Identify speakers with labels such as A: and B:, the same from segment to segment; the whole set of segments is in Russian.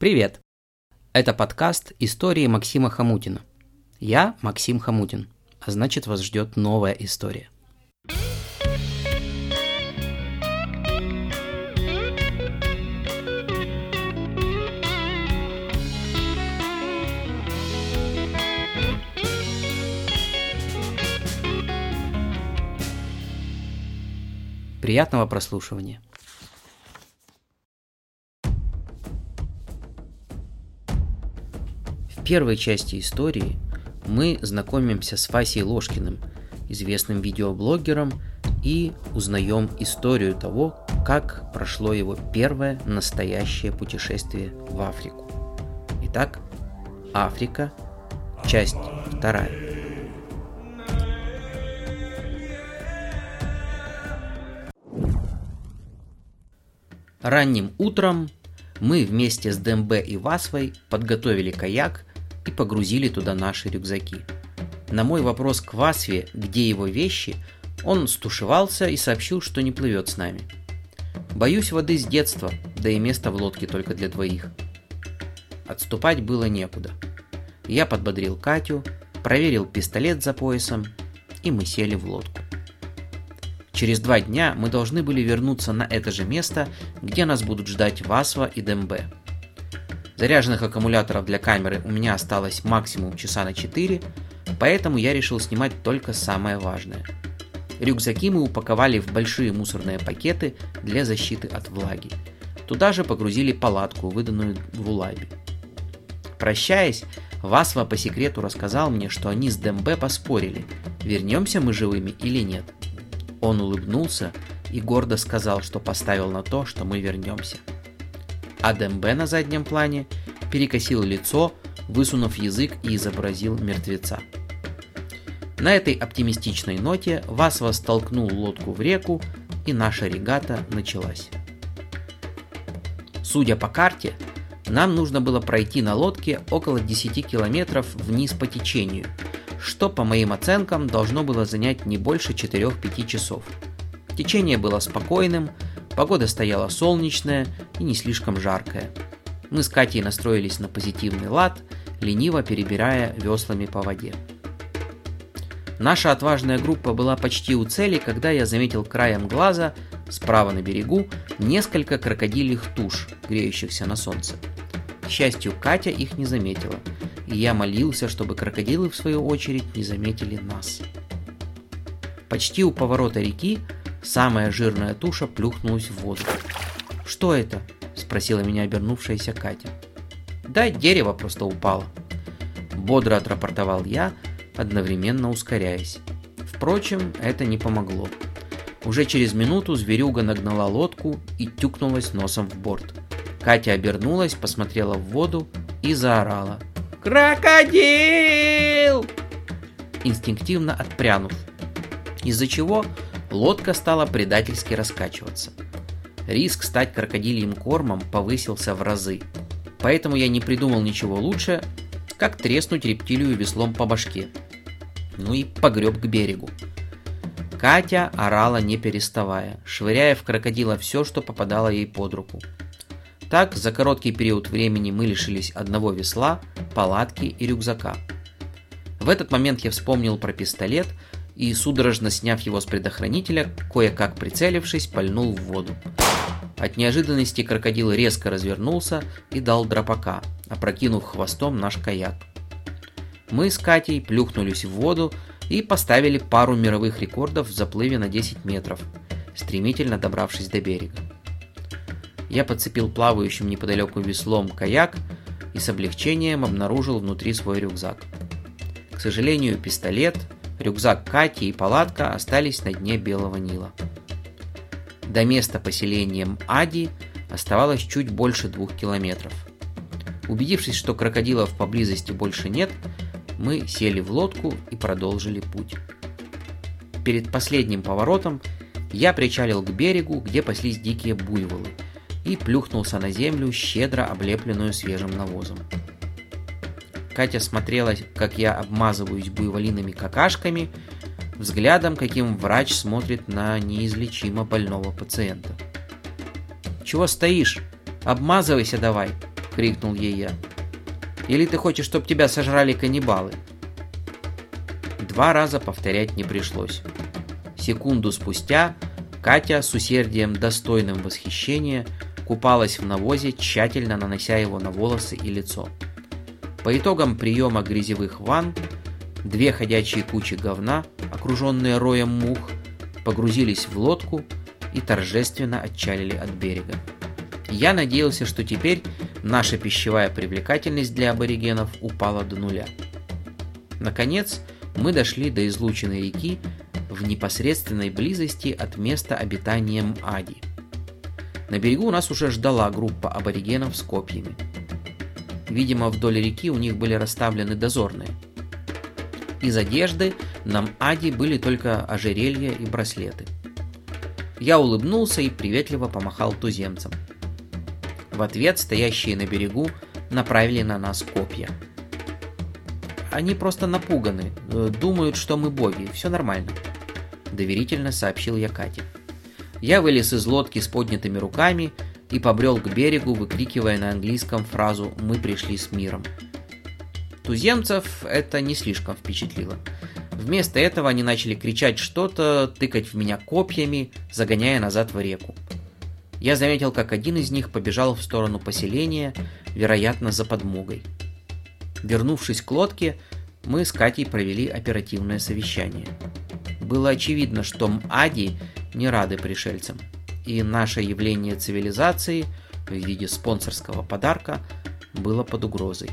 A: Привет! Это подкаст «Истории Максима Хамутина». Я Максим Хамутин, а значит вас ждет новая история. Приятного прослушивания. Первой части истории мы знакомимся с Васей Ложкиным, известным видеоблогером, и узнаем историю того, как прошло его первое настоящее путешествие в Африку. Итак, Африка, часть вторая. Ранним утром мы вместе с ДМБ и Васвой подготовили каяк и погрузили туда наши рюкзаки. На мой вопрос к Васве, где его вещи, он стушевался и сообщил, что не плывет с нами. Боюсь воды с детства, да и место в лодке только для двоих. Отступать было некуда. Я подбодрил Катю, проверил пистолет за поясом, и мы сели в лодку. Через два дня мы должны были вернуться на это же место, где нас будут ждать Васва и Дембе. Заряженных аккумуляторов для камеры у меня осталось максимум часа на 4, поэтому я решил снимать только самое важное. Рюкзаки мы упаковали в большие мусорные пакеты для защиты от влаги. Туда же погрузили палатку, выданную в Улабе. Прощаясь, Васва по секрету рассказал мне, что они с Дембе поспорили, вернемся мы живыми или нет – он улыбнулся и гордо сказал, что поставил на то, что мы вернемся. А Дембе на заднем плане перекосил лицо, высунув язык и изобразил мертвеца. На этой оптимистичной ноте Васва столкнул лодку в реку, и наша регата началась. Судя по карте, нам нужно было пройти на лодке около 10 километров вниз по течению – что, по моим оценкам, должно было занять не больше 4-5 часов. Течение было спокойным, погода стояла солнечная и не слишком жаркая. Мы с Катей настроились на позитивный лад, лениво перебирая веслами по воде. Наша отважная группа была почти у цели, когда я заметил краем глаза, справа на берегу, несколько крокодильих туш, греющихся на солнце. К счастью, Катя их не заметила – и я молился, чтобы крокодилы в свою очередь не заметили нас. Почти у поворота реки самая жирная туша плюхнулась в воду. «Что это?» – спросила меня обернувшаяся Катя. «Да, дерево просто упало». Бодро отрапортовал я, одновременно ускоряясь. Впрочем, это не помогло. Уже через минуту зверюга нагнала лодку и тюкнулась носом в борт. Катя обернулась, посмотрела в воду и заорала – «Крокодил!» Инстинктивно отпрянув, из-за чего лодка стала предательски раскачиваться. Риск стать крокодильем кормом повысился в разы, поэтому я не придумал ничего лучше, как треснуть рептилию веслом по башке. Ну и погреб к берегу. Катя орала не переставая, швыряя в крокодила все, что попадало ей под руку. Так, за короткий период времени мы лишились одного весла, палатки и рюкзака. В этот момент я вспомнил про пистолет и, судорожно сняв его с предохранителя, кое-как прицелившись, пальнул в воду. От неожиданности крокодил резко развернулся и дал дропака, опрокинув хвостом наш каяк. Мы с Катей плюхнулись в воду и поставили пару мировых рекордов в заплыве на 10 метров, стремительно добравшись до берега я подцепил плавающим неподалеку веслом каяк и с облегчением обнаружил внутри свой рюкзак. К сожалению, пистолет, рюкзак Кати и палатка остались на дне Белого Нила. До места поселения Ади оставалось чуть больше двух километров. Убедившись, что крокодилов поблизости больше нет, мы сели в лодку и продолжили путь. Перед последним поворотом я причалил к берегу, где паслись дикие буйволы – и плюхнулся на землю, щедро облепленную свежим навозом. Катя смотрела, как я обмазываюсь буйволиными какашками, взглядом, каким врач смотрит на неизлечимо больного пациента. «Чего стоишь? Обмазывайся давай!» — крикнул ей я. «Или ты хочешь, чтобы тебя сожрали каннибалы?» Два раза повторять не пришлось. Секунду спустя Катя с усердием достойным восхищения купалась в навозе, тщательно нанося его на волосы и лицо. По итогам приема грязевых ванн, две ходячие кучи говна, окруженные роем мух, погрузились в лодку и торжественно отчалили от берега. Я надеялся, что теперь наша пищевая привлекательность для аборигенов упала до нуля. Наконец, мы дошли до излученной реки в непосредственной близости от места обитания Ади. На берегу нас уже ждала группа аборигенов с копьями. Видимо, вдоль реки у них были расставлены дозорные. Из одежды на Ади были только ожерелья и браслеты. Я улыбнулся и приветливо помахал туземцам. В ответ стоящие на берегу направили на нас копья. Они просто напуганы, э, думают, что мы боги, все нормально. — доверительно сообщил я Кате. Я вылез из лодки с поднятыми руками и побрел к берегу, выкрикивая на английском фразу «Мы пришли с миром». Туземцев это не слишком впечатлило. Вместо этого они начали кричать что-то, тыкать в меня копьями, загоняя назад в реку. Я заметил, как один из них побежал в сторону поселения, вероятно, за подмогой. Вернувшись к лодке, мы с Катей провели оперативное совещание. Было очевидно, что М'Ади не рады пришельцам, и наше явление цивилизации в виде спонсорского подарка было под угрозой.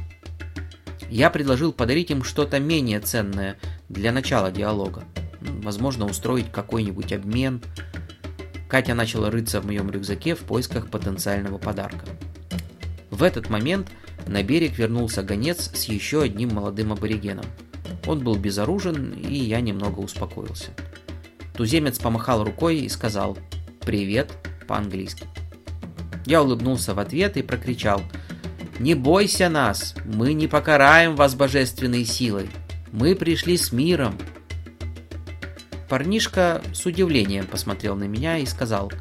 A: Я предложил подарить им что-то менее ценное для начала диалога. Возможно, устроить какой-нибудь обмен. Катя начала рыться в моем рюкзаке в поисках потенциального подарка. В этот момент на берег вернулся гонец с еще одним молодым аборигеном – он был безоружен, и я немного успокоился. Туземец помахал рукой и сказал «Привет» по-английски. Я улыбнулся в ответ и прокричал «Не бойся нас, мы не покараем вас божественной силой, мы пришли с миром». Парнишка с удивлением посмотрел на меня и сказал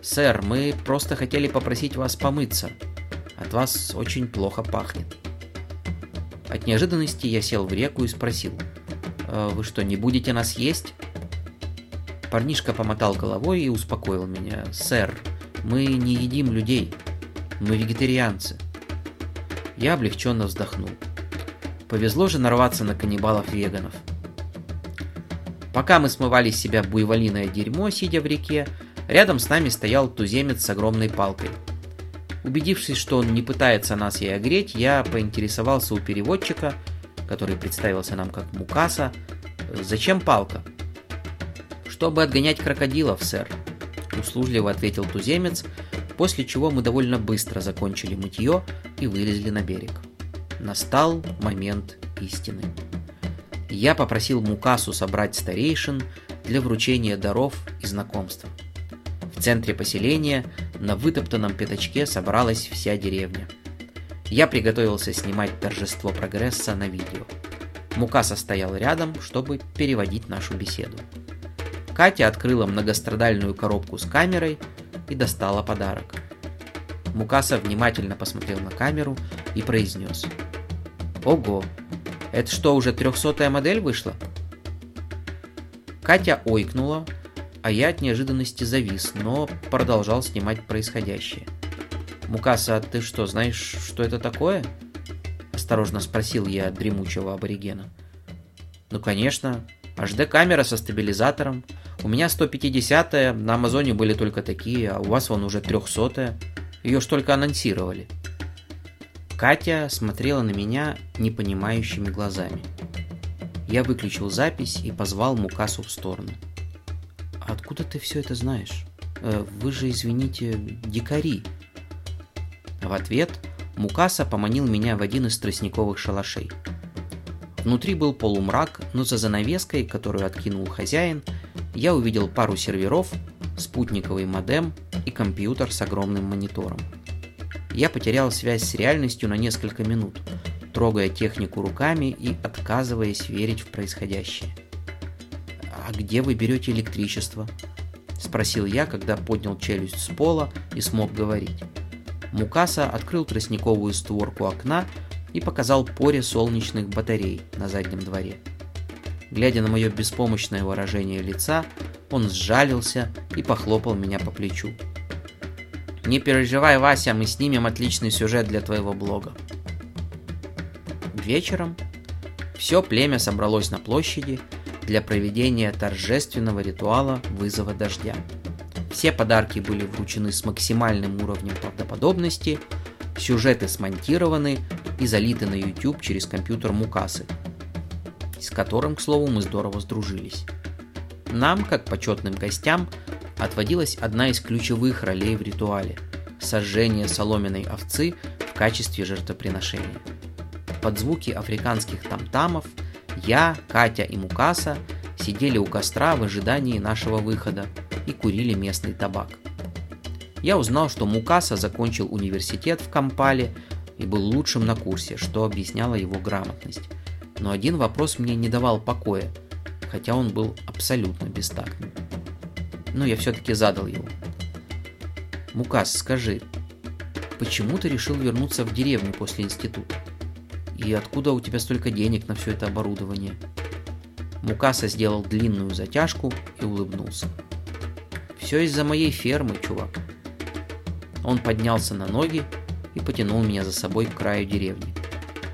A: «Сэр, мы просто хотели попросить вас помыться, от вас очень плохо пахнет». От неожиданности я сел в реку и спросил, «А «Вы что, не будете нас есть?» Парнишка помотал головой и успокоил меня. «Сэр, мы не едим людей. Мы вегетарианцы». Я облегченно вздохнул. Повезло же нарваться на каннибалов-веганов. Пока мы смывали с себя буйволиное дерьмо, сидя в реке, рядом с нами стоял туземец с огромной палкой – Убедившись, что он не пытается нас ей огреть, я поинтересовался у переводчика, который представился нам как Мукаса, «Зачем палка?» «Чтобы отгонять крокодилов, сэр», — услужливо ответил туземец, после чего мы довольно быстро закончили мытье и вылезли на берег. Настал момент истины. Я попросил Мукасу собрать старейшин для вручения даров и знакомства. В центре поселения на вытоптанном пятачке собралась вся деревня. Я приготовился снимать торжество прогресса на видео. Мукаса стоял рядом, чтобы переводить нашу беседу. Катя открыла многострадальную коробку с камерой и достала подарок. Мукаса внимательно посмотрел на камеру и произнес. «Ого, это что, уже трехсотая модель вышла?» Катя ойкнула, а я от неожиданности завис, но продолжал снимать происходящее. «Мукаса, а ты что, знаешь, что это такое?» Осторожно спросил я дремучего аборигена. «Ну, конечно. HD-камера со стабилизатором. У меня 150-я, на Амазоне были только такие, а у вас вон уже 300-я. Ее ж только анонсировали». Катя смотрела на меня непонимающими глазами. Я выключил запись и позвал Мукасу в сторону. Откуда ты все это знаешь? Э, вы же, извините, дикари. В ответ Мукаса поманил меня в один из тростниковых шалашей. Внутри был полумрак, но за занавеской, которую откинул хозяин, я увидел пару серверов, спутниковый модем и компьютер с огромным монитором. Я потерял связь с реальностью на несколько минут, трогая технику руками и отказываясь верить в происходящее. «А где вы берете электричество?» – спросил я, когда поднял челюсть с пола и смог говорить. Мукаса открыл тростниковую створку окна и показал поре солнечных батарей на заднем дворе. Глядя на мое беспомощное выражение лица, он сжалился и похлопал меня по плечу. «Не переживай, Вася, мы снимем отличный сюжет для твоего блога». Вечером все племя собралось на площади для проведения торжественного ритуала вызова дождя. Все подарки были вручены с максимальным уровнем правдоподобности, сюжеты смонтированы и залиты на YouTube через компьютер Мукасы, с которым, к слову, мы здорово сдружились. Нам, как почетным гостям, отводилась одна из ключевых ролей в ритуале – сожжение соломенной овцы в качестве жертвоприношения. Под звуки африканских тамтамов я, Катя и Мукаса сидели у костра в ожидании нашего выхода и курили местный табак. Я узнал, что Мукаса закончил университет в Кампале и был лучшим на курсе, что объясняло его грамотность. Но один вопрос мне не давал покоя, хотя он был абсолютно бестактным. Но я все-таки задал его. «Мукас, скажи, почему ты решил вернуться в деревню после института? И откуда у тебя столько денег на все это оборудование?» Мукаса сделал длинную затяжку и улыбнулся. «Все из-за моей фермы, чувак». Он поднялся на ноги и потянул меня за собой к краю деревни.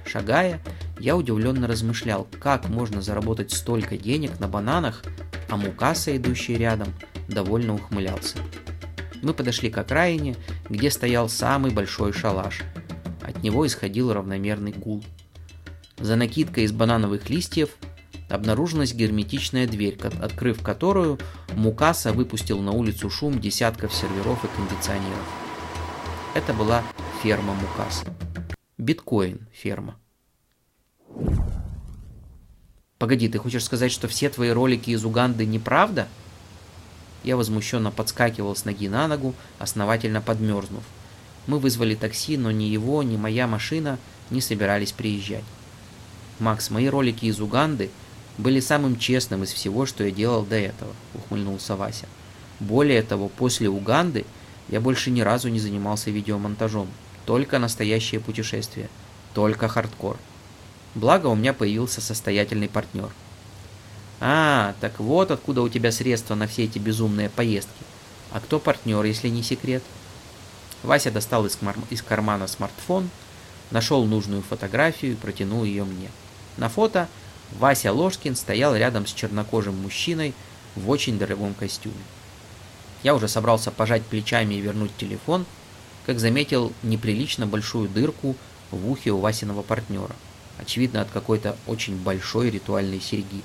A: Шагая, я удивленно размышлял, как можно заработать столько денег на бананах, а Мукаса, идущий рядом, довольно ухмылялся. Мы подошли к окраине, где стоял самый большой шалаш. От него исходил равномерный гул. За накидкой из банановых листьев обнаружилась герметичная дверь, открыв которую Мукаса выпустил на улицу шум десятков серверов и кондиционеров. Это была ферма Мукаса. Биткоин ферма. Погоди, ты хочешь сказать, что все твои ролики из Уганды неправда? Я возмущенно подскакивал с ноги на ногу, основательно подмерзнув. Мы вызвали такси, но ни его, ни моя машина не собирались приезжать. Макс, мои ролики из Уганды были самым честным из всего, что я делал до этого, ухмыльнулся Вася. Более того, после Уганды я больше ни разу не занимался видеомонтажом. Только настоящее путешествие. Только хардкор. Благо у меня появился состоятельный партнер. А, так вот откуда у тебя средства на все эти безумные поездки. А кто партнер, если не секрет? Вася достал из, из кармана смартфон, нашел нужную фотографию и протянул ее мне. На фото Вася Ложкин стоял рядом с чернокожим мужчиной в очень дорогом костюме. Я уже собрался пожать плечами и вернуть телефон, как заметил неприлично большую дырку в ухе у Васиного партнера очевидно от какой-то очень большой ритуальной серьги,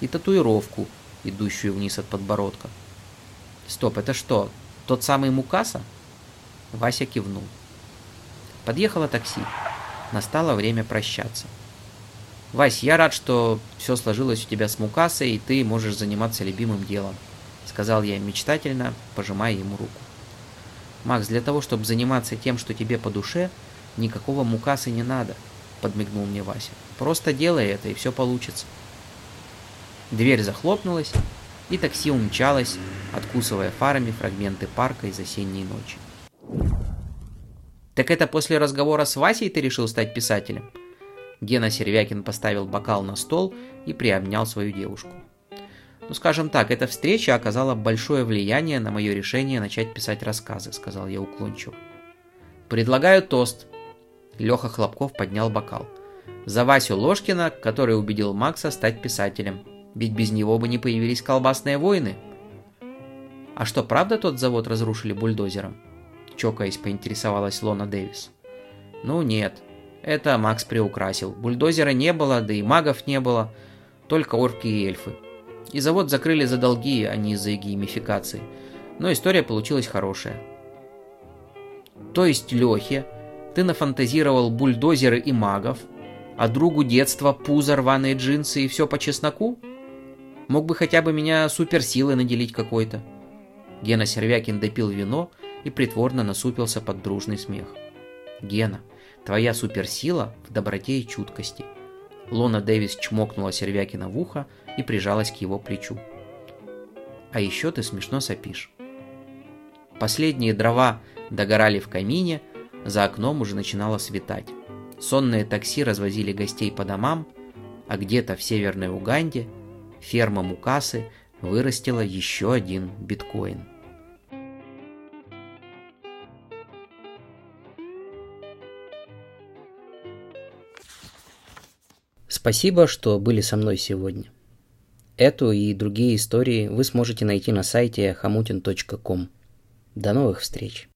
A: и татуировку, идущую вниз от подбородка. Стоп, это что, тот самый Мукаса? Вася кивнул. Подъехало такси. Настало время прощаться. Вась, я рад, что все сложилось у тебя с Мукасой, и ты можешь заниматься любимым делом, сказал я мечтательно, пожимая ему руку. Макс, для того, чтобы заниматься тем, что тебе по душе, никакого Мукасы не надо подмигнул мне Вася. Просто делай это, и все получится. Дверь захлопнулась, и такси умчалось, откусывая фарами фрагменты парка из осенней ночи. «Так это после разговора с Васей ты решил стать писателем?» Гена Сервякин поставил бокал на стол и приобнял свою девушку. «Ну, скажем так, эта встреча оказала большое влияние на мое решение начать писать рассказы», — сказал я уклончиво. «Предлагаю тост Леха Хлопков поднял бокал. За Васю Ложкина, который убедил Макса стать писателем. Ведь без него бы не появились колбасные войны. А что, правда тот завод разрушили бульдозером? Чокаясь, поинтересовалась Лона Дэвис. Ну нет, это Макс приукрасил. Бульдозера не было, да и магов не было, только орки и эльфы. И завод закрыли за долги, а не из-за геймификации. Но история получилась хорошая. То есть Лехе ты нафантазировал бульдозеры и магов, а другу детства пузо, рваные джинсы и все по чесноку? Мог бы хотя бы меня суперсилой наделить какой-то. Гена Сервякин допил вино и притворно насупился под дружный смех. Гена, твоя суперсила в доброте и чуткости. Лона Дэвис чмокнула Сервякина в ухо и прижалась к его плечу. А еще ты смешно сопишь. Последние дрова догорали в камине, За окном уже начинало светать. Сонные такси развозили гостей по домам, а где-то в северной Уганде ферма Мукасы вырастила еще один биткоин.
B: Спасибо, что были со мной сегодня. Эту и другие истории вы сможете найти на сайте hamutin.com. До новых встреч!